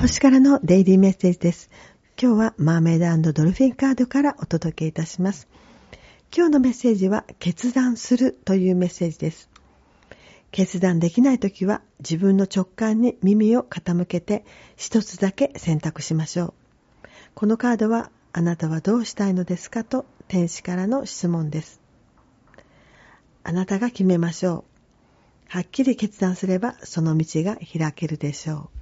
星からのデイリーメッセージです。今日はマーメイドドルフィンカードからお届けいたします。今日のメッセージは決断するというメッセージです。決断できないときは自分の直感に耳を傾けて一つだけ選択しましょう。このカードはあなたはどうしたいのですかと天使からの質問です。あなたが決めましょう。はっきり決断すればその道が開けるでしょう。